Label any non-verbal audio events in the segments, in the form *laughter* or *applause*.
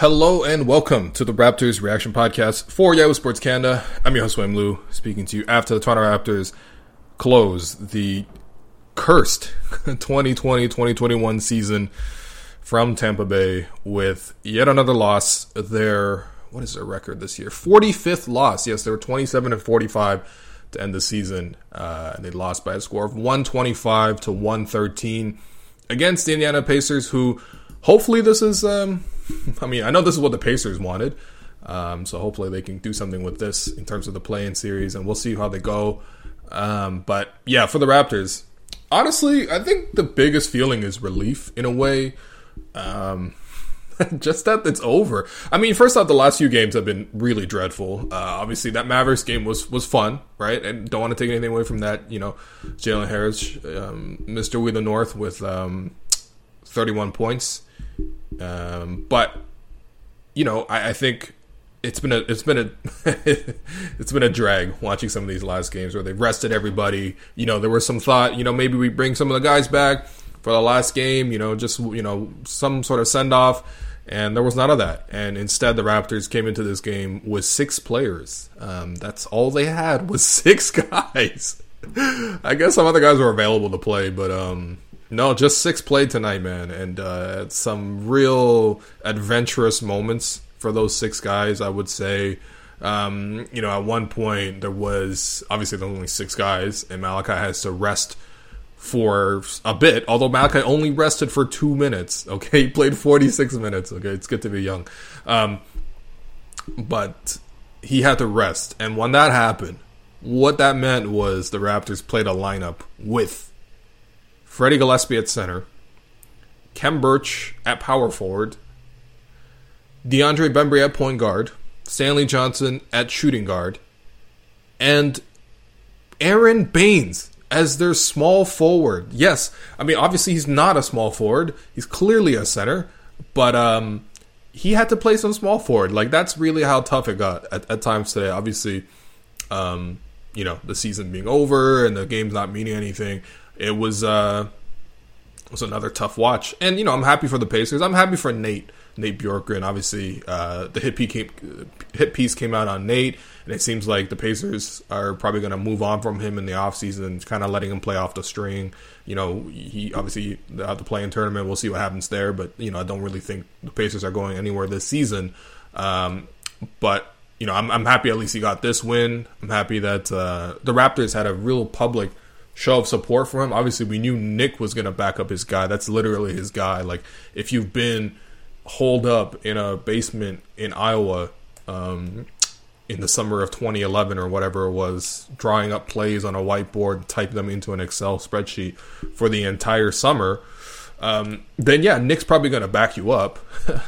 Hello and welcome to the Raptors Reaction Podcast for Yahoo Sports Canada. I'm your host, William Lou, speaking to you after the Toronto Raptors close the cursed *laughs* 2020-2021 season from Tampa Bay with yet another loss. Their what is their record this year? 45th loss. Yes, they were 27 and 45 to end the season, uh, they lost by a score of 125 to 113 against the Indiana Pacers, who hopefully this is. Um, *laughs* I mean, I know this is what the Pacers wanted. Um, so hopefully they can do something with this in terms of the play-in series, and we'll see how they go. Um, but yeah, for the Raptors, honestly, I think the biggest feeling is relief in a way. Um, *laughs* just that it's over. I mean, first off, the last few games have been really dreadful. Uh, obviously, that Mavericks game was was fun, right? And don't want to take anything away from that. You know, Jalen Harris, um, Mr. We the North, with um, 31 points. Um, but you know, I, I think it's been a it's been a *laughs* it's been a drag watching some of these last games where they've rested everybody. You know, there was some thought, you know, maybe we bring some of the guys back for the last game, you know, just you know, some sort of send off. And there was none of that. And instead, the Raptors came into this game with six players. Um, that's all they had was *laughs* six guys. I guess some other guys were available to play, but um, no, just six played tonight, man, and uh, some real adventurous moments for those six guys. I would say, um, you know, at one point there was obviously there only six guys, and Malachi has to rest for a bit. Although Malachi only rested for two minutes. *laughs* Okay, he played forty six minutes. Okay, it's good to be young, um, but he had to rest, and when that happened, what that meant was the Raptors played a lineup with Freddie Gillespie at center, Khem Birch at power forward, DeAndre Bembry at point guard, Stanley Johnson at shooting guard, and Aron Baynes as their small forward. Yes, I mean obviously he's not a small forward. He's clearly a center, but um, he had to play some small forward. Like that's really how tough it got at, at times today. Obviously, um, you know the season being over and the game's not meaning anything it was uh, was another tough watch. And you know, I'm happy for the Pacers. I'm happy for Nate Nate Bjorkgren. Obviously, uh, the hit piece, came, hit piece came out on Nate, and it seems like the Pacers are probably going to move on from him in the offseason, kind of letting him play off the string. You know, he obviously have to play in tournament. We'll see what happens there, but you know, I don't really think the Pacers are going anywhere this season. Um, but you know, I'm, I'm happy at least he got this win. I'm happy that uh, the Raptors had a real public show of support for him. Obviously, we knew Nick was going to back up his guy. That's literally his guy. Like, if you've been holed up in a basement in Iowa um, in the summer of 2011 or whatever it was, drawing up plays on a whiteboard, type them into an Excel spreadsheet for the entire summer, um, then yeah, Nick's probably going to back you up.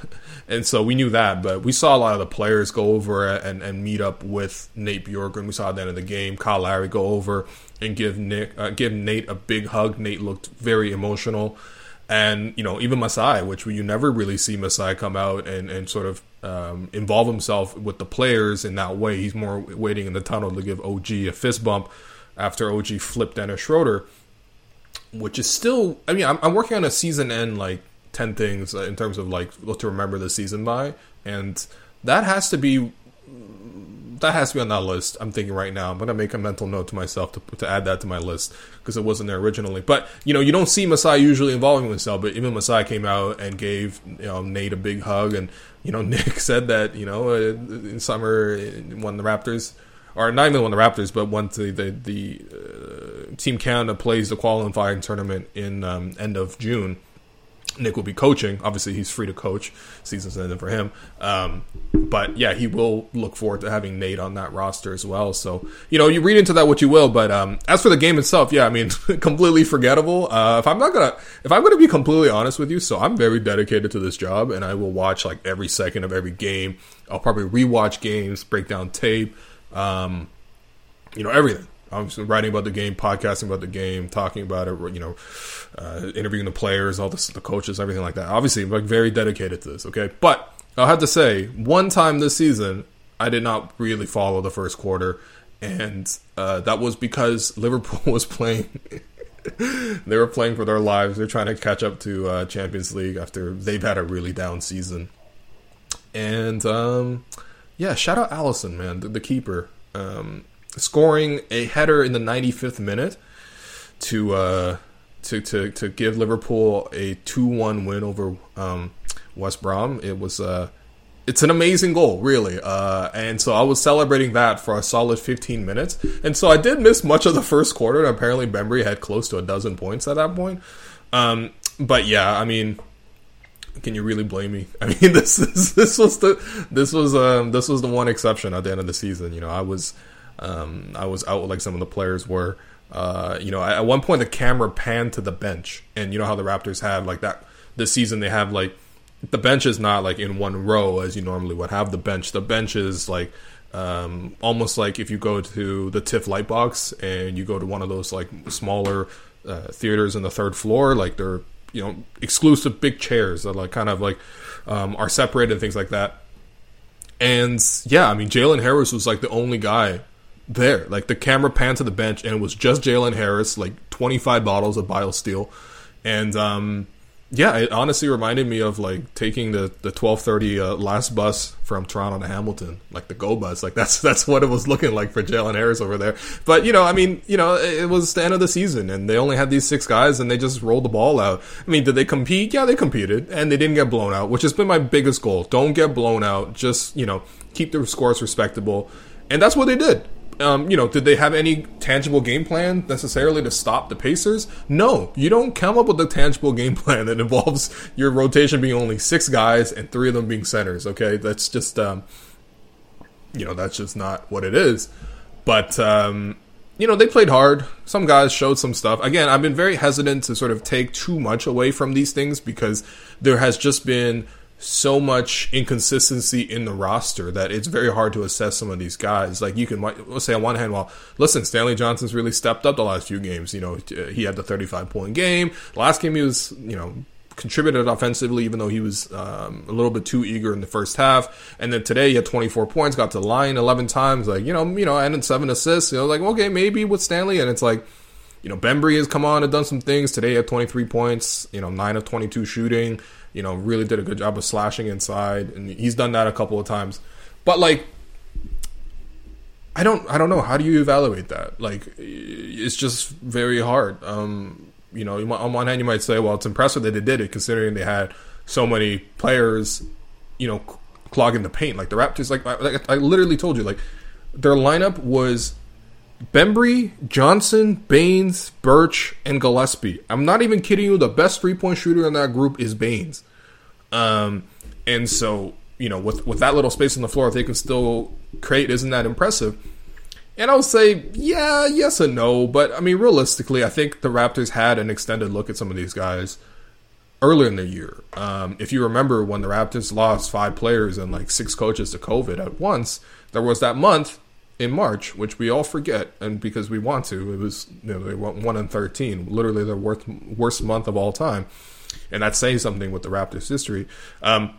*laughs* and so we knew that, but we saw a lot of the players go over and, and meet up with Nate Bjorkgren. We saw at the end of the game, Kyle Lowry go over and give Nick, uh, give Nate a big hug. Nate looked very emotional and you know even Masai, which you never really see Masai come out and and sort of um, involve himself with the players in that way. He's more waiting in the tunnel to give OG a fist bump after OG flipped Dennis Schroeder, which is still. I mean, I'm, I'm working on a season end like ten things in terms of like what to remember the season by, and that has to be that has to be on that list. I'm thinking right now. I'm gonna make a mental note to myself to, to add that to my list because it wasn't there originally. But you know, you don't see Masai usually involving himself, but even Masai came out and gave you know, Nate a big hug, and you know, *laughs* Nick said that you know uh, in summer when the Raptors. Or not even when the Raptors, but once the the, the uh, Team Canada plays the qualifying tournament in um, end of June, Nick will be coaching. Obviously, he's free to coach. Season's ended for him. Um, but yeah, he will look forward to having Nate on that roster as well. So you know, you read into that what you will. But um, as for the game itself, yeah, I mean, *laughs* completely forgettable. Uh, if I'm not gonna, if I'm gonna be completely honest with you, so I'm very dedicated to this job, and I will watch like every second of every game. I'll probably rewatch games, break down tape, um, you know, everything. I'm writing about the game, podcasting about the game, talking about it, you know, uh, interviewing the players, all the, coaches, everything like that. Obviously, I'm like very dedicated to this. Okay, but I'll have to say, one time this season, I did not really follow the first quarter, and uh, that was because *laughs* Liverpool was playing. they were playing for their lives. They're trying to catch up to uh, Champions League after they've had a really down season. And um, yeah, shout out Alisson, man, the, the keeper. Um, scoring a header in the 95th minute to uh, to to to give Liverpool a two one win over um, West Brom. It was uh, it's an amazing goal, really. Uh, and so I was celebrating that for a solid 15 minutes. And so I did miss much of the first quarter. And apparently, Bembry had close to a dozen points at that point. Um, but yeah, I mean, can you really blame me? *laughs* I mean, this is, this was the this was um, this was the one exception at the end of the season. You know, I was um, I was out like some of the players were. Uh, you know, at one point the camera panned to the bench, and you know how the Raptors had like that this season. They have like the bench is not like in one row as you normally would have the bench. The bench is like um, almost like if you go to the TIFF Lightbox and you go to one of those like smaller uh, theaters in the third floor, like they're you know exclusive big chairs that like kind of like um, are separated and things like that. And yeah, I mean Jalen Harris was like the only guy there. Like the camera panned to the bench, and it was just Jalen Harris, like 25 bottles of BioSteel, and um, yeah, it honestly reminded me of like taking the the 12:30 uh, last bus from Toronto to Hamilton, like the go bus. Like *laughs* that's that's what it was looking like for Jalen Harris over there. But you know, I mean, you know, it was the end of the season, and they only had these six guys, and they just rolled the ball out. I mean, did they compete? Yeah, they competed, and they didn't get blown out, which has been my biggest goal. Don't get blown out. Just you know, keep the scores respectable, and that's what they did. Um, you know, did they have any tangible game plan necessarily to stop the Pacers? No, you don't come up with a tangible game *laughs* plan that involves your rotation being only six guys and three of them being centers. Okay, that's just, um, you know, that's just not what it is. But um, you know, they played hard. Some guys showed some stuff. Again, I've been very hesitant to sort of take too much away from these things because there has just been so much inconsistency in the roster that it's very hard to assess some of these guys. Like you can let's say on one hand, well, listen, Stanley Johnson's really stepped up the last few games. You know, he had the 35 point game. last game he was, you know, contributed offensively, even though he was um, a little bit too eager in the first half. And then today he had 24 points, got to the line 11 times. Like you know, you know, and seven assists. You know, like okay, maybe with Stanley, and it's like you know, Bembry has come on and done some things today. At 23 points, you know, nine of 22 shooting you know, really did a good job of slashing inside, and he's done that a couple of times. But like, I don't, I don't know. How do you evaluate that? Like, it's just very hard. Um, you know, on one hand, you might say, well, it's impressive that they did it, considering they had so many players, you know, clogging the paint. Like the Raptors, like I, like I literally told you, like their lineup was Bembry, Johnson, Baynes, Birch, and Gillespie. I'm not even kidding you. The best three point shooter in that group is Baynes. Um, and so you know, with with that little space on the floor, they can still create, isn't that impressive? And I'll say, yeah, yes and no. But I mean, realistically, I think the Raptors had an extended look at some of these guys earlier in the year. Um, if you remember when the Raptors lost five players and like six coaches to COVID at once, there was that month in March, which we all forget, and because we want to, it was you know they went one and thirteen, literally the worst worst month of all time, and that's saying something with the Raptors' history. Um,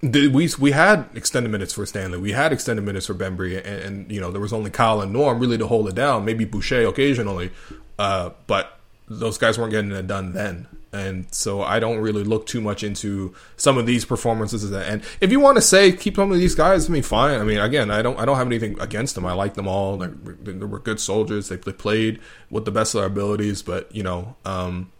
we we had extended minutes for Stanley. We had extended minutes for Bembry, and, and, you know there was only Kyle and Norm really to hold it down. Maybe Boucher occasionally, uh, but those guys weren't getting it done then. And so I don't really look too much into some of these performances. And if you want to say keep some of these guys, I mean, fine. I mean, again, I don't I don't have anything against them. I like them all. They, were good soldiers. They, they played with the best of their abilities. But you know, um,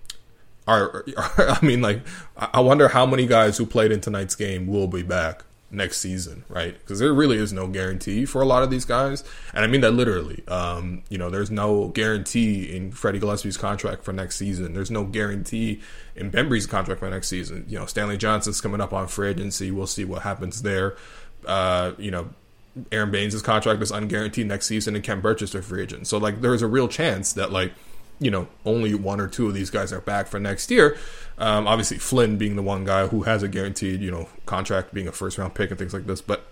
are, are, *laughs* I mean, like, I wonder how many guys who played in tonight's game will be back next season, right? Because there really is no guarantee for a lot of these guys, and I mean that literally. Um, you know, there's no guarantee in Freddie Gillespie's contract for next season. There's no guarantee in Bembry's contract for next season. You know, Stanley Johnson's coming up on free agency. We'll see what happens there. Uh, you know, Aron Baynes' contract is unguaranteed next season, and Khem Birch is a free agent. So, like, there's a real chance that, like, you know, only one or two of these guys are back for next year. Um, obviously, Flynn being the one guy who has a guaranteed, you know, contract, being a first round pick and things like this. But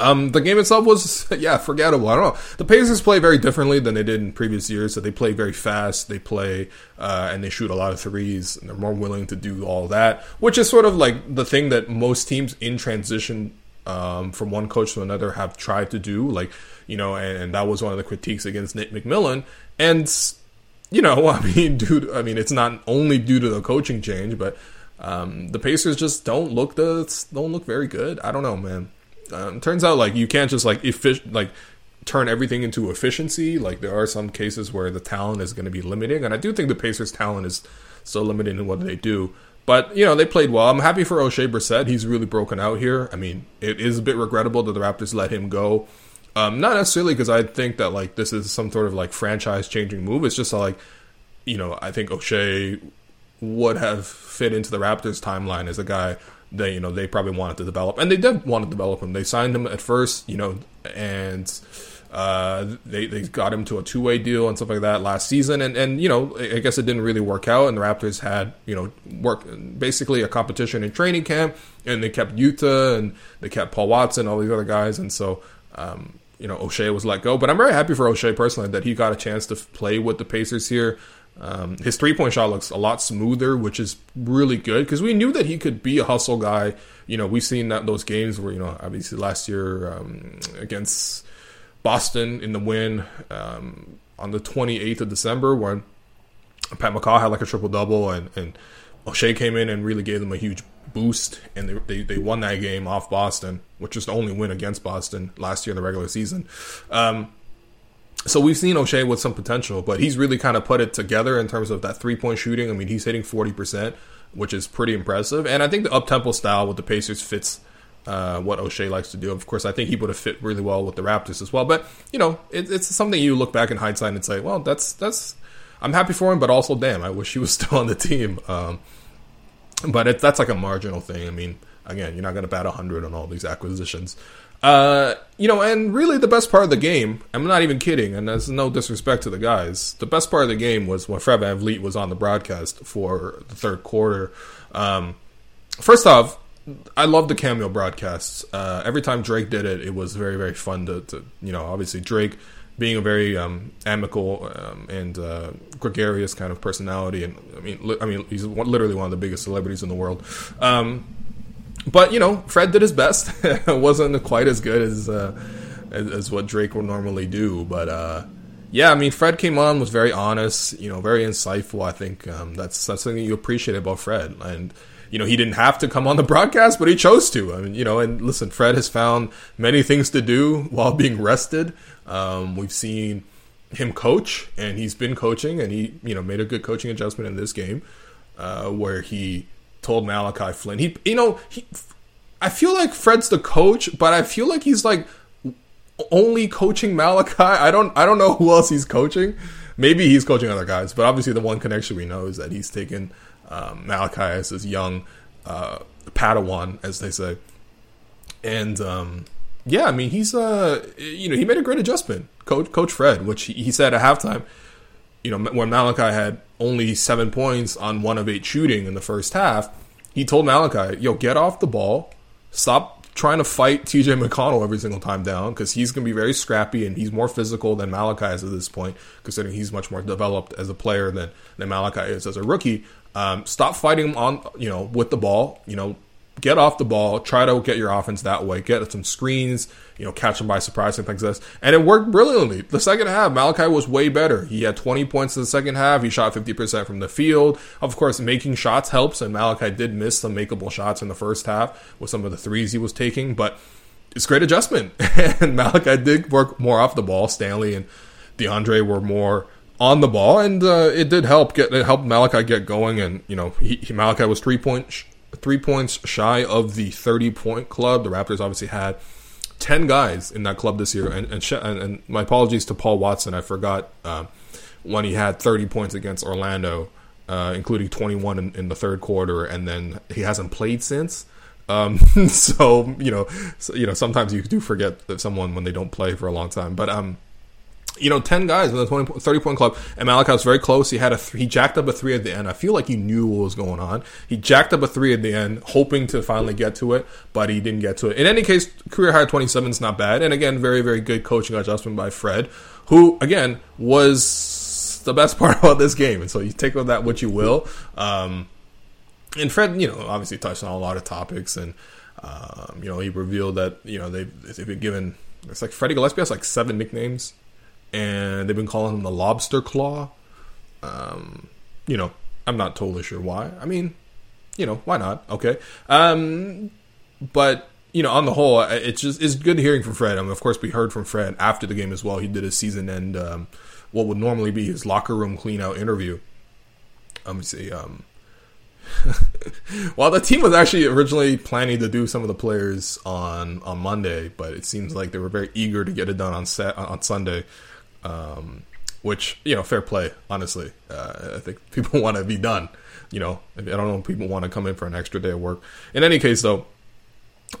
um, the game itself was, *laughs* yeah, forgettable. I don't know. The Pacers play very differently than they did in previous years. So they play very fast. They play uh, and they shoot a lot of threes. And they're more willing to do all that, which is sort of like the thing that most teams in transition um, from one coach to another have tried to do. Like, you know, and, and that was one of the critiques against Nick McMillan. And you know, *laughs* I mean, dude, I mean, it's not only due to the coaching change, but um, the Pacers just don't look the don't look very good. I don't know, man. Um, turns out like you can't just like effic- like turn everything into efficiency. Like there are some cases where the talent is going to be limiting, and I do think the Pacers' talent is so limited in what they do. But you know they played well. I'm happy for Oshae Brissett. He's really broken out here. I mean, it is a bit regrettable that the Raptors let him go. Um, not necessarily because I think that like this is some sort of like franchise changing move. It's just like, you know, I think Oshae would have fit into the Raptors timeline as a guy that you know they probably wanted to develop, and they did want to develop him. They signed him at first, you know, and uh, they they got him to a two way deal and stuff like that last season, and and you know I guess it didn't really work out, and the Raptors had you know work basically a competition in training camp, and they kept Yuta and they kept Paul Watson, and all these other guys, and so. Um, you know Oshae was let go. But I'm very happy for Oshae personally that he got a chance to play with the Pacers here. Um, his three point shot looks a lot smoother, which is really good because we knew that he could be a hustle guy. You know, we've seen that those games where you know obviously last year um, against Boston in the win um, on the 28th of December when Pat McCaw had like a triple double and and Oshae came in and really gave them a huge boost, and they, they, they won that game off Boston, which was the only win against Boston last year in the regular season. Um, so we've seen Oshae with some potential, but he's really kind of put it together in terms of that three point shooting. I mean, he's hitting forty percent, which is pretty impressive. And I think the up tempo style with the Pacers fits uh, what Oshae likes to do. Of course, I think he would have fit really well with the Raptors as well. But you know, it, it's something you look back in hindsight and say, well, that's that's. I'm happy for him, but also, damn, I wish he was *laughs* still on the team. Um, *laughs* but it, that's like a marginal thing. I mean, again, you're not going to bat 100 on all these acquisitions. Uh, you know, and really the best part of the game, I'm not even kidding, and there's no disrespect to the guys. The best part of the game was when Fred VanVleet was on the broadcast for the third quarter. Um, first off, I love the cameo broadcasts. Uh, every time Drake did it, it was very, very fun to, to you know, obviously Drake being a very um, amicable um, and uh, gregarious kind of personality, and I mean, li- I mean, he's one, literally one of the biggest celebrities in the world. Um, but you know, Fred did his best. it *laughs* wasn't quite as good as, uh, as, as what Drake would normally do, but uh, yeah, I mean, Fred came on was very honest, you know, very insightful. I think um, that's that's something you appreciate about Fred, and you know, he didn't have to come on the broadcast, but he chose to. I mean, you know, and listen, Fred has found many things to do while being rested. Um, we've seen him coach, and he's been coaching, and he, you know, made a good coaching adjustment in this game, uh, where he told Malachi Flynn, he, you know, he, I feel like Fred's the coach, but I feel like he's like only coaching Malachi. I don't I don't know who else he's coaching. Maybe he's coaching other guys, but obviously the one connection we know is that he's taken um, Malachi as his young uh, Padawan, as they say, and um, yeah, I mean he's uh you know he made a great adjustment, Coach Coach Fred, which he, he said at halftime. You know when Malachi had only seven points on one of eight shooting in the first half, he told Malachi, "Yo, get off the ball, stop trying to fight TJ McConnell every single time down because he's going to be very scrappy and he's more physical than Malachi is at this point, considering he's much more developed as a player than, than Malachi is as a rookie. Um, stop fighting him on, you know, with the ball. You know, get off the ball, try to get your offense that way, get some screens, you know, catch them by surprise and things like this. And it worked brilliantly. The second half, Malachi was way better. He had 20 points in the second half. He shot 50% from the field. Of course, making shots helps, and Malachi did miss some makeable shots in the first half with some of the threes he was taking, but it's great adjustment. *laughs* and Malachi did work more off the ball. Stanley and DeAndre were more on the ball, and uh, it did help get it helped Malachi get going. And you know, he, he, Malachi was three point three points shy of the 30 point club. The Raptors obviously had 10 guys in that club this year. And, and, and my apologies to Paul Watson. I forgot uh, when he had 30 points against Orlando, uh, including 21 in, in, the third quarter. And then he hasn't played since. Um, *laughs* so, you know, so, you know, sometimes you do forget someone when they don't play for a long time. But, um, you know, 10 guys in the 20, 30 point club. And Malachi was very close. He had a, he jacked up a three at the end. I feel like he knew what was going on. He jacked up a three at the end, hoping to finally get to it, but he didn't get to it. In any case, career high 27 is not bad. And again, very, very good coaching adjustment by Fred, who, again, was the best *laughs* part about this game. And so you take with that what you will. Um, and Fred, you know, obviously touched on a lot of topics and, um, you know, he revealed that, you know, they've, they've been given, it's like Freddie Gillespie has like seven nicknames and they've been calling him the Lobster Claw. Um, you know, I'm not totally sure why. I mean, you know, why not? Okay. Um, but you know, on the whole, it's just it's good hearing from Fred. I mean, of course, we heard from Fred after the game as well. He did a season end, um, what would normally be his locker room clean out interview. Let me see. Um, *laughs* well, the team was actually originally planning to do some of the players on on Monday, but it seems like they were very eager to get it done on set on Sunday um, which you know, fair play. Honestly, uh, I think *laughs* people want to be done. You know, I don't know if people want to come in for an extra day of work. In any case, though,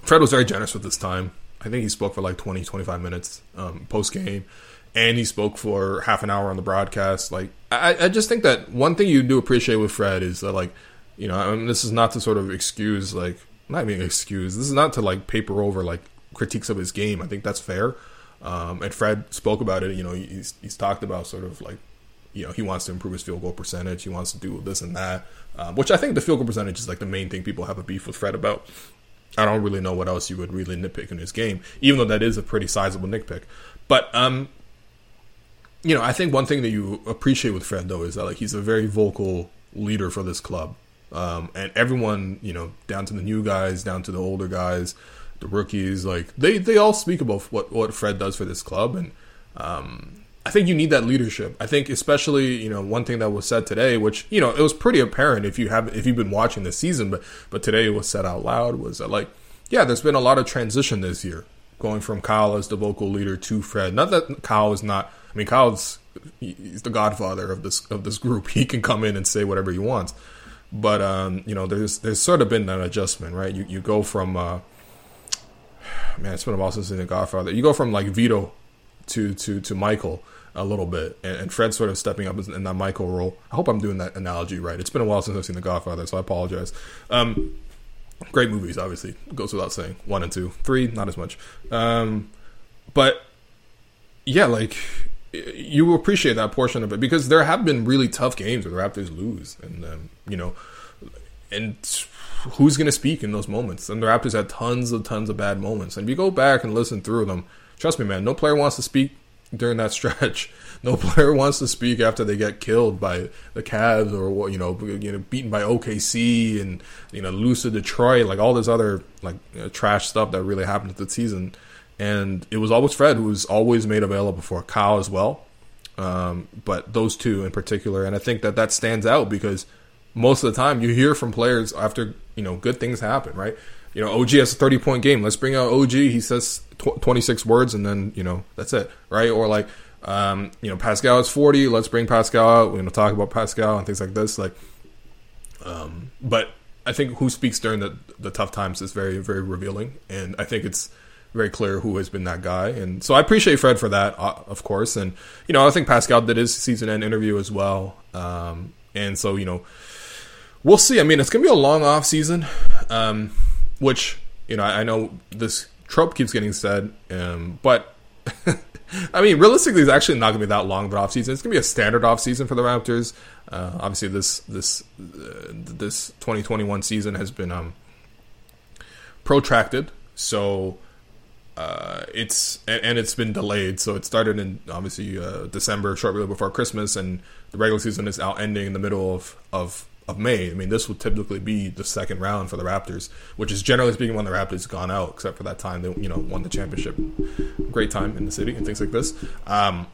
Fred was very generous with his time. I think he spoke for like 20, 25 minutes um, post game, and he spoke for half an hour on the broadcast. Like, I, I just think that one thing you do appreciate with Fred is that, like, you know, I mean, this is not to sort of excuse, like, not even excuse. This is not to like paper over like critiques of his game. I think that's fair. Um, and Fred spoke about it. You know, he's he's talked about sort of like, you know, he wants to improve his field goal percentage. He wants to do this and that, um, which I think the field goal percentage is like the main thing people have a beef with Fred about. I don't really know what else you would really nitpick in his game, even though that is a pretty sizable nitpick. But um, you know, I think one thing that you appreciate with Fred though is that like he's a very vocal leader for this club, um, and everyone, you know, down to the new guys, down to the older guys, the rookies, like they they all speak about what what Fred does for this club, and um, I think you need that leadership. I think especially you know one thing that was said today, which you know it was pretty apparent if you have if you've been watching this season, but but today it was said out loud was that like yeah, there's been a lot of transition this year, going from Kyle as the vocal leader to Fred. Not that Kyle is not. I mean, Kyle's he's the godfather of this of this group. *laughs* He can come in and say whatever he wants. But um, you know, there's there's sort of been an adjustment, right? You you go from uh, man, it's been a while since in The Godfather. You go from like Vito to to to Michael a little bit, and, and Fred sort of stepping up in that Michael role. I hope I'm doing that analogy right. It's been a while since I've seen The Godfather, so I apologize. Um, great movies, obviously, goes without saying. One and two, three, not as much. Um, but yeah, like you appreciate that portion of it because there have been really tough games where the Raptors lose, and um, you know, and who's going to speak in those moments? And the Raptors had tons of tons of bad moments. And if you go back and listen through them, trust me, man, no player wants to speak during that *laughs* stretch. No player wants to speak after they get killed by the Cavs or you know, you know, beaten by OKC and you know, lose to Detroit, like all this other like you know, trash stuff that really happened at the season. And it was always Fred who was always made available for Kyle as well. Um, but those two in particular, and I think that that stands out because most of the time you hear from players after you know good things happen, right? you know, OG has a 30 point game. Let's bring out OG. He says tw- 26 words and then, you know, that's it, right? Or like, um, you know, Pascal is 40. Let's bring Pascal out. We're going to talk about Pascal and things like this. Like, um, but I think who speaks during the, the tough times is very, very revealing. And I think it's very clear who has been that guy. And so I appreciate Fred for that, uh, of course. And, you know, I think Pascal did his season end interview as well. Um, and so, you know, we'll see. I mean, it's going to be a long off season, um, which, you know, I, I, know this trope keeps getting said, um, but *laughs* I mean, realistically, it's actually not going to be that long of an off season. It's going to be a standard off season for the Raptors. Uh, obviously, this this uh, this 2021 season has been um, protracted, so uh, it's and, and, it's been delayed. So it started in obviously uh, December, shortly before Christmas, and the regular season is out ending in the middle of of of May. I mean, this would typically be the second round for the Raptors, which is generally speaking when the Raptors gone out, except for that time they you know won the championship. Great time in the city and things like this. Um,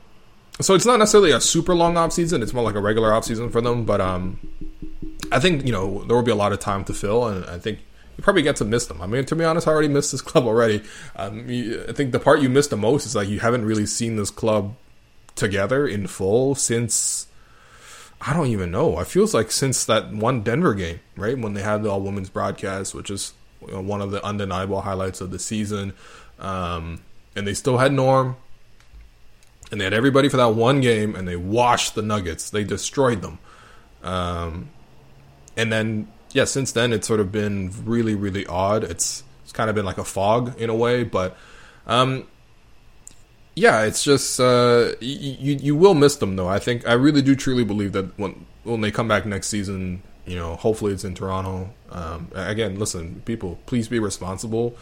so it's not necessarily a super long off season. It's more like a regular off season for them. But um, I think you know there will be a lot of time to fill, and I think you probably get to miss them. I mean, to be honest, I already missed this *laughs* club already. Um, you, I think the part you missed the most is like you haven't really seen this club together in full since I don't even know. It feels like since that one Denver game, right when they had the all women's broadcast, which is you know, one of the undeniable highlights of the season. Um, and they still had Norm, and they had everybody for that one game, and they washed the Nuggets. They destroyed them. Um, and then yeah, since then it's sort of been really, really odd. It's it's kind of been like a fog in a way, but um, yeah, it's just uh, you you will miss them though. I think I really do truly believe that when when they come back next season, you know, hopefully it's in Toronto. Um, again, listen, people, please be responsible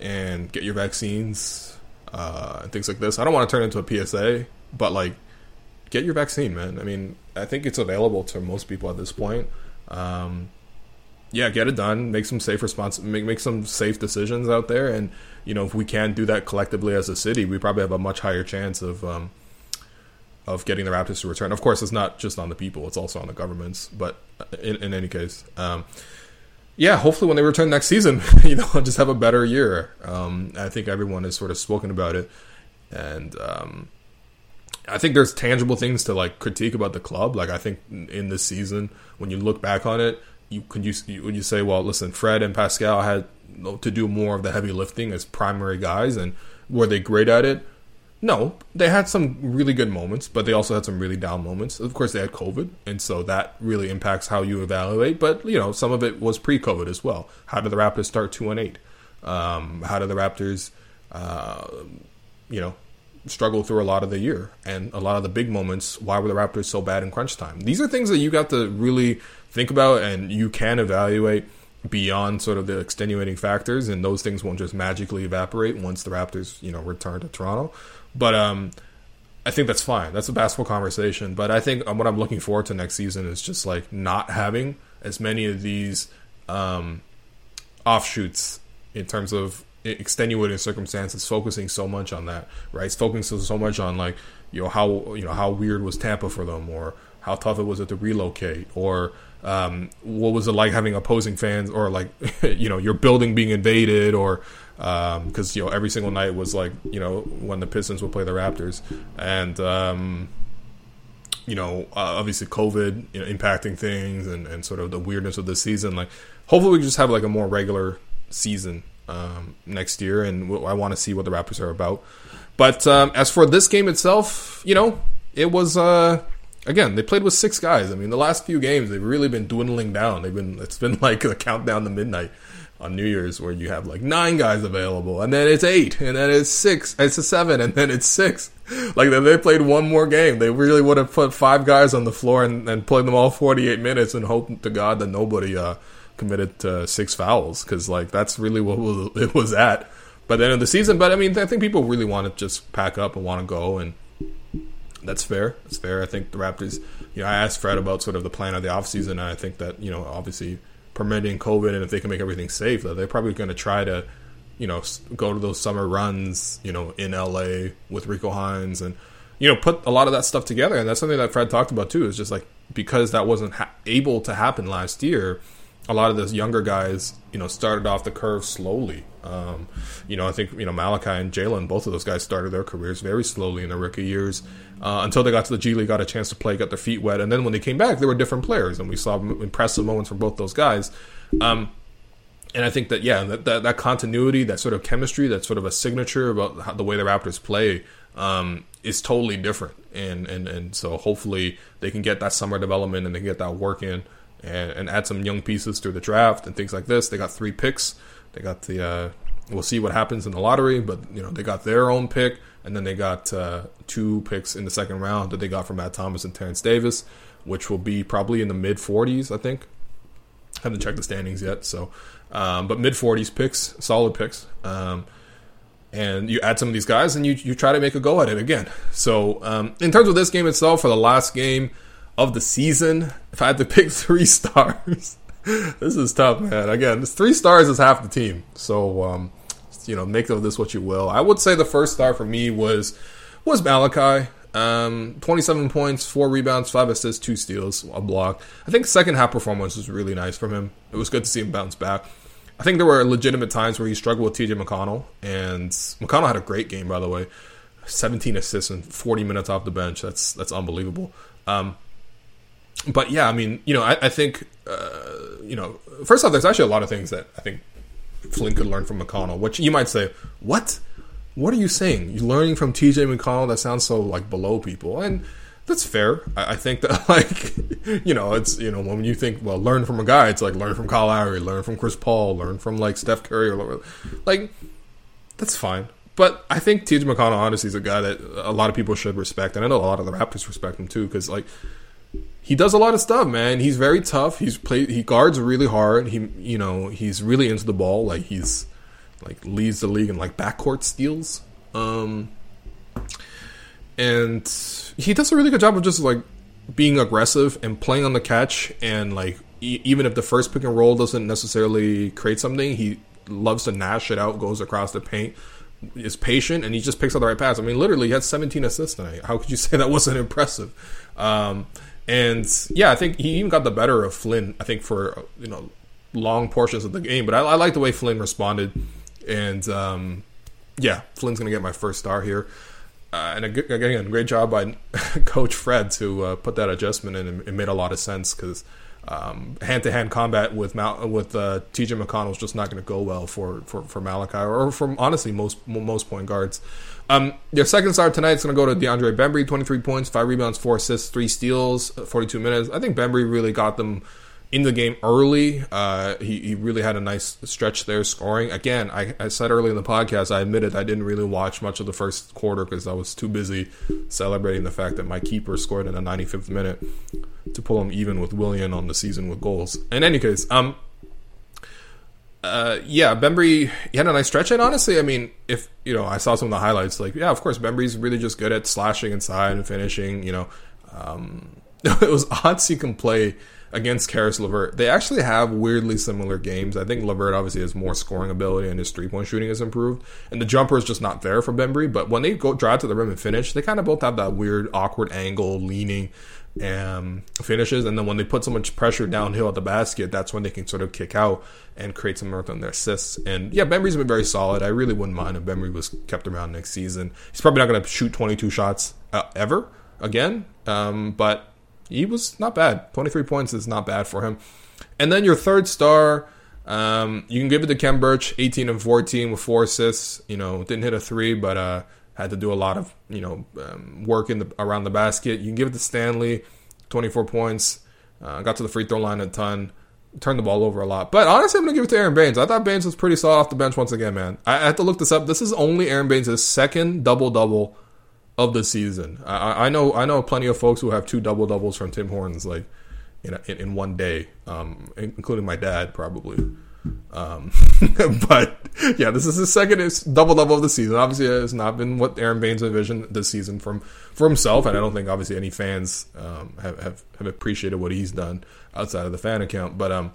and get your vaccines uh, and things like this. I don't want to turn into a PSA, but like, get your vaccine, man. I mean, I think it's available to most people at this point. Um, yeah, get it done. Make some safe response. Make make some safe decisions out there, and you know if we can do that collectively as a city, we probably have a much higher chance of um, of getting the Raptors to return. Of course, it's not just on the people; it's also on the governments. But in, in any case, um, yeah, hopefully when they return next season, *laughs* you know, just have a better year. Um, I think everyone has sort of spoken about it, and um, I think there's tangible things to like critique about the club. Like I think in this season, when you look back on it you could you would you say, well, listen, Fred and Pascal had to do more of the heavy lifting as primary guys, and were they great at it? No, they had some really good moments, but they also had some really down moments. Of course, they had COVID, and so that really impacts how you evaluate. But you know, some of it was pre-COVID as well. How did the Raptors start two and eight? Um, how did the Raptors, uh, you know, struggle through a lot of the year and a lot of the big moments? Why were the Raptors so bad in crunch time? These are things that you got to really think about and you can evaluate beyond sort of the extenuating factors and those things won't just magically evaporate once the Raptors, you know, return to Toronto. But um I think that's fine. That's a basketball conversation. But I think um, what I'm looking forward to next season is just like not having as many of these um, offshoots in terms of extenuating circumstances, focusing so much on that, right? Focusing so much on like you know how you know how weird was Tampa for them, or how tough it was to relocate, or um, what was it like having opposing fans or like *laughs* you know your building being invaded or because um, you know every single night was like you know when the Pistons would play the Raptors. And um, you know uh, obviously COVID you know, impacting things and, and sort of the weirdness of the season. Like hopefully we just have like a more regular season um, next year and I want to see what the Raptors are about. But um, as for this game itself you know it was uh again, they played with six guys. I mean, the last few games they've really been dwindling down. They've been it's been *laughs* like a countdown to midnight on New Year's where you have like nine guys available, and then it's eight, and then it's six, it's a seven, and then it's six. *laughs* Like if they played one more game, they really would have put five guys on the floor and, and played them all forty eight minutes and hope to God that nobody uh, committed uh, six fouls because like that's really what *laughs* it was at. By the end of the season, but I mean, I think people really want to just pack up and want to go and that's fair. That's fair. I think the Raptors, you know, I asked Fred about sort of the plan of the offseason, and I think that, you know, obviously permitting COVID and if they can make everything safe, that they're probably going to try to, you know, go to those summer runs, you know, in LA with Rico Hines and, you know, put a lot of that stuff together. And that's something that Fred talked about too, is just like because that wasn't ha- able to happen last year, a lot of those younger guys, you know, started off the curve slowly. Um, you know, I think you know Malachi and Jalen, both of those guys started their careers very slowly in their rookie years uh, until they got to the G League, got a chance to play, got their feet wet, and then when they came back, they were different players, and we saw impressive moments from both those guys. Um, and I think that yeah, that, that, that continuity, that sort of chemistry, that sort of a signature about how, the way the Raptors play um, is totally different. And, and and so hopefully they can get that summer development and they can get that work in and, and add some young pieces through the draft and things like this. They got three picks. They got the uh, we'll see what happens in the lottery, but you know they got their own pick, and then they got uh, two picks in the second round that they got from Matt Thomas and Terence Davis, which will be probably in the mid 40s, I think. haven't checked the standings yet, so um, but mid 40s picks, solid picks. Um, and you add some of these guys and you, you try to make a go at it again. So, um, in terms of this game itself, for the last game of the season, if I had to *laughs* pick three stars, *laughs* this is tough, man. Again, this three stars is half the team. So, um, you know, make of this what you will. I would say the first star for me was was Malachi. Um, 27 points, four rebounds, five assists, two steals, a block. I think second half performance was really nice from him. It was good to see him bounce back. I think there were legitimate times where he struggled with TJ McConnell, and McConnell had a great game, by the way. 17 assists and 40 minutes off the bench. That's that's unbelievable. Um, but yeah, I mean, you know, I, I think, uh, you know, first off, there's actually a lot of things that I think Flynn could learn from McConnell. Which you might say, what? What are you saying? You're learning from TJ McConnell? That sounds so like below people, and that's fair. I, I, think that *laughs* like you know it's you know when you think well learn from a guy, it's like learn from Kyle Lowry, learn from Chris Paul, learn from like Steph Curry, or like that's fine. But I think TJ McConnell honestly is a guy that a lot of people should respect, and I know a lot of the Raptors respect him too because like he does a lot of stuff, man. He's very tough. He's played. He guards really hard. He, you know, he's really into the ball. Like he's like leads the league in like backcourt steals. Um, and he does a really good job of just like being aggressive and playing on the catch. And like e- even if the first pick and roll doesn't necessarily create something, he loves to nash it out, goes across the paint, is patient, and he just picks up the right pass. I mean, literally, he had 17 assists tonight. How could you *laughs* say that wasn't impressive? Um, and yeah, I think he even got the better of Flynn. I think for you know long portions of the game, but I, I like the way Flynn responded. And um, yeah, Flynn's gonna get my first star here. Uh, and again, great job by *laughs* Coach Fred to uh, put that adjustment in. It made a lot of sense because hand to hand combat with Mal- with uh, TJ McConnell is just not going to go well for, for, for Malachi or from honestly most most point guards. Um, their second star tonight is going to go to DeAndre Bembry, 23 points, 5 rebounds, 4 assists, 3 steals, 42 minutes. I think Bembry really got them in the game early. Uh, he, he really had a nice stretch there scoring. Again, I, I said early in the podcast, I admitted I didn't really watch much of the first quarter because I was too busy celebrating the fact that my keeper scored in the 95th minute to pull him even with William on the season with goals. In any case, um, uh, yeah, Bembry, had a nice stretch. And honestly, I mean, if, you know, I saw some of the highlights, like, yeah, of course, Bembry's really just good at slashing inside and finishing, you know. Um, *laughs* it was odd to can play against Caris LeVert. They actually have weirdly similar games. I think LeVert obviously has more scoring ability and his three point shooting has improved. And the jumper is just not there for Bembry. But when they go drive to the rim and finish, they kind of both have that weird, awkward angle, leaning um, finishes. And then when they put so much pressure downhill at the basket, that's when they can sort of kick out and create some earth on their assists. And yeah, Bembry's been very solid. I really wouldn't mind if Bembry was kept around next season. He's probably not going to shoot 22 shots uh, ever again. Um, but he was not bad. 23 points is not bad for him. And then your third star, um, you can give it to Khem Birch, 18 and 14 with four assists. You know, didn't hit a three, but uh, had to do a lot of you know um, work in the around the basket. You can give it to Stanley, 24 points. Uh, got to the free throw line a ton. Turned the ball over a lot. But honestly, I'm to give it to Aron Baynes. I thought Baynes was pretty solid off the bench once again, man. I, I to look this up. This is only Aron Baynes' second double double of the season. I, I, know I know plenty of folks who have two double doubles from Tim Hortons like in, in, in one day, um, including my dad probably. Um, *laughs* but yeah, this is his second double double of the season. Obviously, it has not been what Aron Baynes envisioned this season from for himself, and I don't think obviously any fans um, have, have, have appreciated what he's done outside of the fan account. But um,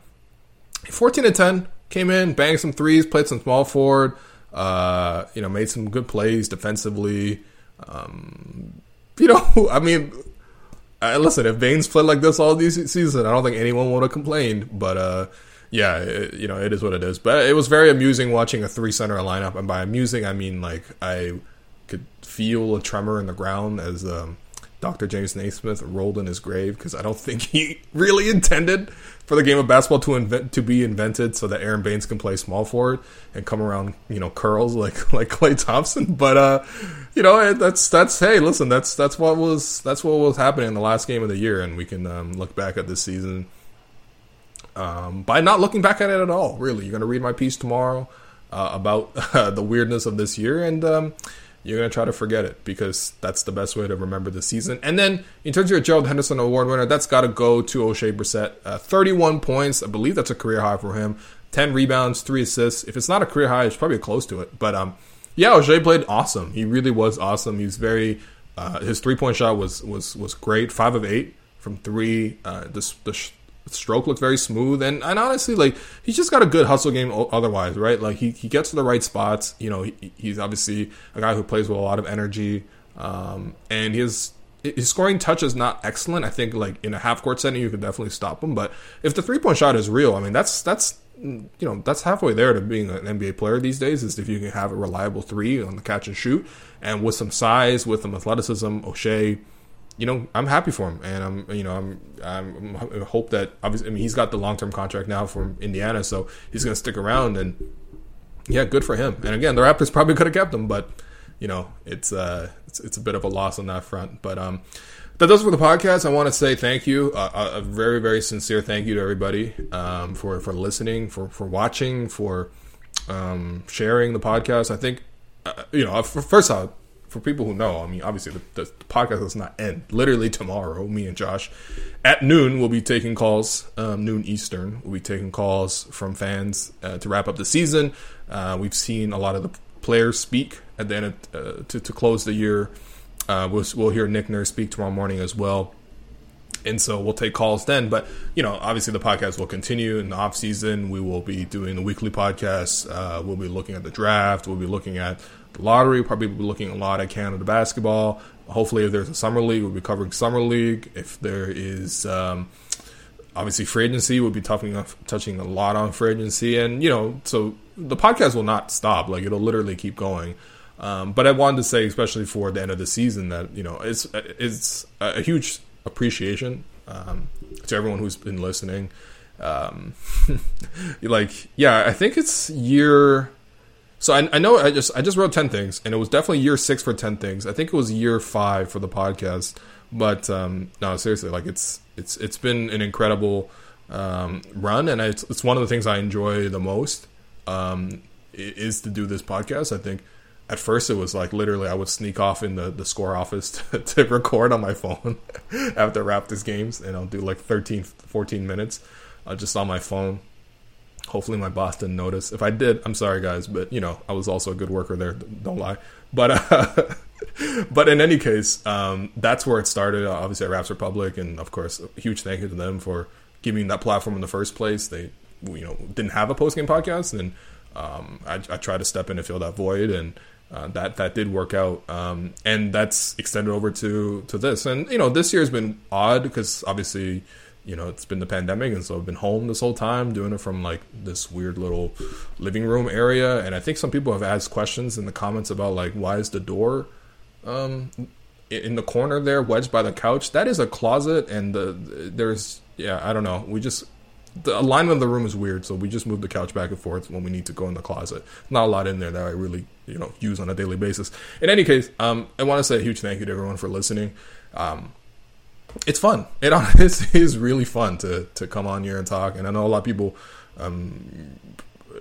fourteen and ten came in, banged some threes, played some small forward. Uh, you know, made some good plays defensively. Um, you know, *laughs* I mean, listen, if Baynes played like this all these season, I don't think anyone would have complained. But uh, yeah, it, you know, it is what it is. But it was very amusing watching a three center lineup, and by amusing, I mean like I could feel a tremor in the ground as um, Dr. James Naismith rolled in his grave because I don't think he *laughs* really intended for the game of basketball to invent to be invented so that Aron Baynes can play small forward and come around, you know, curls like *laughs* like Klay Thompson. But uh, you know, that's that's hey, listen, that's that's what was that's what was happening in the last game of the year, and we can um, look back at this season um, by not looking back at it at all. Really, you're going to read my piece tomorrow uh, about *laughs* the weirdness of this year, and um, you're going to try to forget it because that's the best way to remember the season. And then in terms of your Gerald Henderson Award winner, that's got to go to Oshae Brissett. Uh, 31 points, I believe that's a career high for him. 10 rebounds, three assists. If it's not a career high, it's probably close to it. But um, yeah, Oshae played awesome. He really was awesome. He's very uh, his three point shot was was was great. Five of eight from three. Uh, the stroke looked very smooth and, and honestly like he's just got a good hustle game otherwise right? Like he, he gets to the right spots you know he, he's obviously a guy who plays with a lot of energy um, and his his scoring touch is not excellent. I think like in a half court setting you could definitely stop him but if the three point shot is real i mean that's that's you know that's halfway there to being an nba player these days is if you can have a reliable three on the catch and shoot and with some size with some athleticism Oshae you know, I'm happy for him, and I'm, you know, I'm, I'm I hope that obviously, I mean, he's got the long term contract now from Indiana, so he's going to stick around, and yeah, good for him. And again, the Raptors probably could have kept him, but you know, it's uh, it's, it's a bit of a loss on that front. But um, that does for the podcast. I want to say thank you, uh, a very very sincere thank you to everybody um, for for listening, for for watching, for um, sharing the podcast. I think, uh, you know, first off for people who know, I mean, obviously the, the, podcast does not end. Literally tomorrow, me and Josh at noon we'll be taking calls. Um, noon Eastern, we'll be taking calls from fans uh, to wrap up the season. Uh, we've seen a lot of the players speak at the end of, uh, to to close the year. Uh, we'll, we'll hear Nick Nurse speak tomorrow morning as well and so we'll take calls then. But you know, obviously the podcast will continue in the off season. We will be doing the weekly podcast. Uh, we'll be looking at the draft. We'll be looking at the lottery. Probably be looking a lot at Canada basketball. Hopefully, if there's a summer league, we'll be covering summer league. If there is um, obviously free agency, we'll be touching touching a lot on free agency, and you know, so the podcast will not stop. Like it'll literally keep going. Um, but I wanted to say, especially for the end of the season, that you know it's it's a huge appreciation um, to everyone who's been listening. Um, *laughs* like, yeah, I think it's year. So I, I, know I just I just wrote ten things, and it was definitely year six for ten things. I think it was year five for the podcast, but um, no, seriously, like it's it's it's been an incredible um, run, and it's it's one of the things I enjoy the most um, is to do this podcast. I think at first it was like literally I would sneak off in the, the score office *laughs* to, to record on my phone *laughs* after Raptors games and I'll do like 13, 14 minutes uh, just on my phone. Hopefully my boss didn't notice. If I did, I'm sorry guys, but you know, I was also a good worker there. Don't lie. But, uh, *laughs* but in any case, um, that's where it started. Obviously at Raps Republic. And of course, a huge thank you to them for giving that platform in the first place. They, you know, didn't have a post game podcast and, um, I, I tried to step in and fill that void and, uh, that that did work out, um, and that's extended over to to this. And you know, this year has been odd because obviously, you know, it's been the pandemic, and so I've been home this whole time doing it from like this weird little living room area. And I think some people have asked questions in the comments about like why is the door um, in the corner there, wedged by the couch? That is a closet, and the there's yeah, I don't know. We just the alignment of the room is weird, so we just move the couch back and forth when we need to go in the closet. Not a lot in there that I really, you know, use on a daily basis. In any case, um, I want to say a huge thank you to everyone for listening. Um, it's fun. It *laughs* is really fun to to come on here and talk. And I know a lot of people um,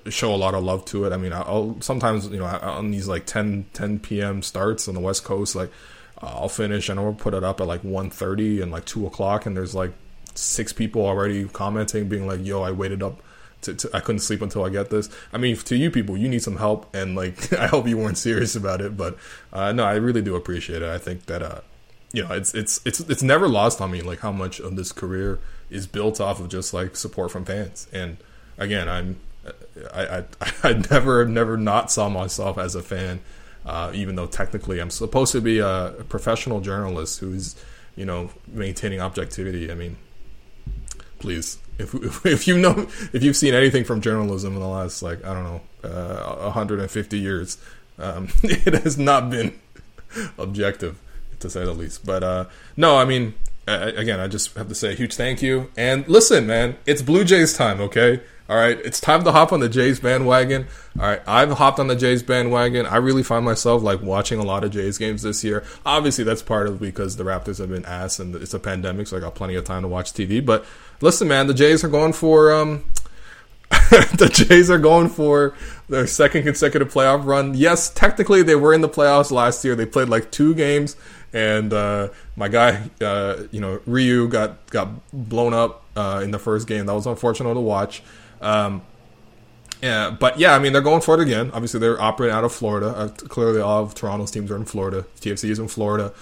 show a lot of love to it. I mean, I'll sometimes you know on these like 10, 10 p.m. starts on the West Coast, like I'll finish and I'll put it up at like 1.30 and like two o'clock, and there's like six people already commenting, being like, "Yo, I waited up." To, to, I couldn't sleep until I get this. I mean, to you people, you need some help, and like, *laughs* I hope you weren't serious about it, but uh, no, I really do appreciate it. I think that uh, you know, it's it's it's it's never lost on me like how much of this career is built off of just like support from fans. And again, I'm I I, *laughs* I never never not saw myself as a fan, uh, even though technically I'm supposed to be a professional journalist who's you know maintaining objectivity. I mean, please. If, if, if you know if you've seen anything from journalism in the last like I don't know uh, 150 years, um, *laughs* it has not been objective to say the least. But uh, no, I mean, again, I just have to say a huge thank you. And listen, man, it's Blue Jays time. Okay, all right, it's time to hop on the Jays bandwagon. All right, I've hopped on the Jays bandwagon. I really find myself like watching a lot of Jays games this year. Obviously, that's part of because the Raptors have been ass and it's a pandemic, so I got plenty of time to watch TV. But listen, man, the Jays are going for um, *laughs* the Jays are going for their second consecutive playoff run. Yes, technically they were in the playoffs last year. They played like two games, and uh, my guy, uh, you know, Ryu got got blown up uh, in the first game. That was unfortunate to watch. Um, yeah, but yeah, I mean, they're going for it again. Obviously, they're operating out of Florida. Uh, clearly, all of Toronto's teams are in Florida. TFC is in Florida.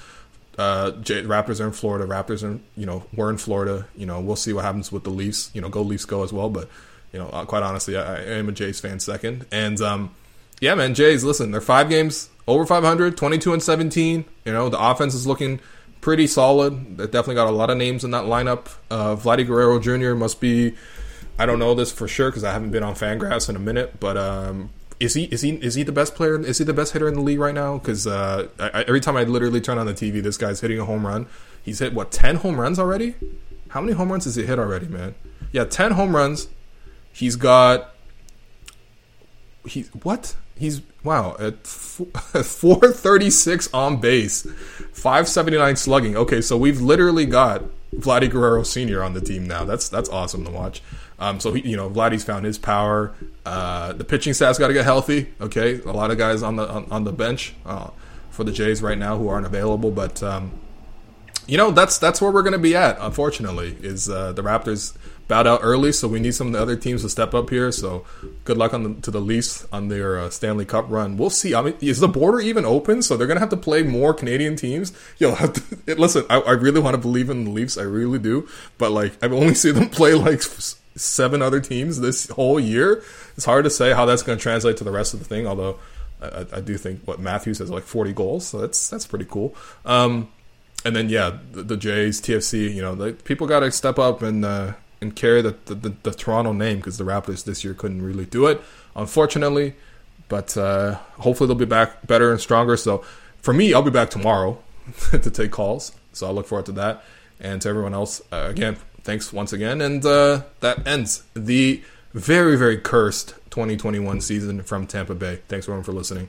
Uh, J- Raptors are in Florida. Raptors are, you know, we're in Florida. You know, we'll see what happens with the Leafs. You know, go Leafs, go as well. But you know, uh, quite honestly, I, I, am a Jays fan second. And um, yeah, man, Jays. Listen, they're five games over 500, 22 and 17. You know, the offense is looking pretty solid. They definitely got a lot of names in that lineup. Uh, Vladdy Guerrero Jr. must be I don't know this for sure because I haven't been on Fangraphs in a minute, but um, is he is he is he the best player? Is he the best hitter in the league right now? Because uh, every time I literally turn on the TV, this guy's hitting a home run. He's hit what ten home runs already? How many home runs has he hit already, man? Yeah, ten home runs. He's got. He's what? He's wow at *laughs* four thirty six on base, five seventy nine slugging. Okay, so we've literally got Vladdy Guerrero Senior on the team now. That's that's awesome to watch. Um, so he, you know, Vladdy's found his power. Uh, the pitching staff's got to get healthy. Okay, a lot of guys on the on, on the bench uh, for the Jays right now who aren't available, but um, you know that's that's where we're going to be at. Unfortunately, is uh, the Raptors bowed out early, so we need some of the other teams to step up here. So good luck on the, to the Leafs on their uh, Stanley Cup run. We'll see. I mean, is the border even open? So they're gonna have to play more Canadian teams. *laughs* You'll have to listen. I, I really want to believe in the Leafs. I really do, but like I've only *laughs* seen them play like seven other teams this whole year. It's hard to say how that's going to translate to the rest of the thing. Although I, I, do think what Matthews has like 40 goals, so that's that's pretty cool. Um, and then yeah, the, the, Jays, TFC, you know, people got to step up and uh, and carry the, the, the, the Toronto name because the Raptors this year couldn't really do it, unfortunately. But uh, hopefully they'll be back better and stronger. So for me, I'll be back tomorrow *laughs* to take calls. So I look forward to that. And to everyone else, uh, again, thanks once again. And uh, that ends the very, very cursed 2021 season from Tampa Bay. Thanks everyone for listening.